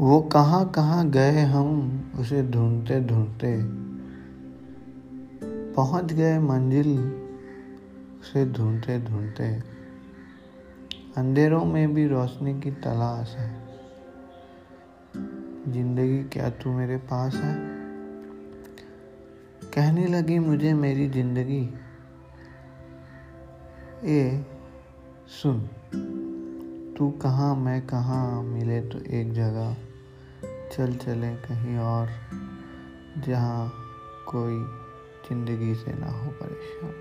वो कहाँ कहाँ गए हम उसे ढूंढते ढूंढते। पहुँच गए मंजिल उसे ढूंढते ढूंढते। अंधेरों में भी रोशनी की तलाश है। ज़िंदगी क्या तू मेरे पास है? कहने लगी मुझे मेरी ज़िंदगी। ए, सुन, तू कहाँ, मैं कहाँ मिले तो एक जगह। चल चलें कहीं और जहाँ कोई ज़िंदगी से ना हो परेशान।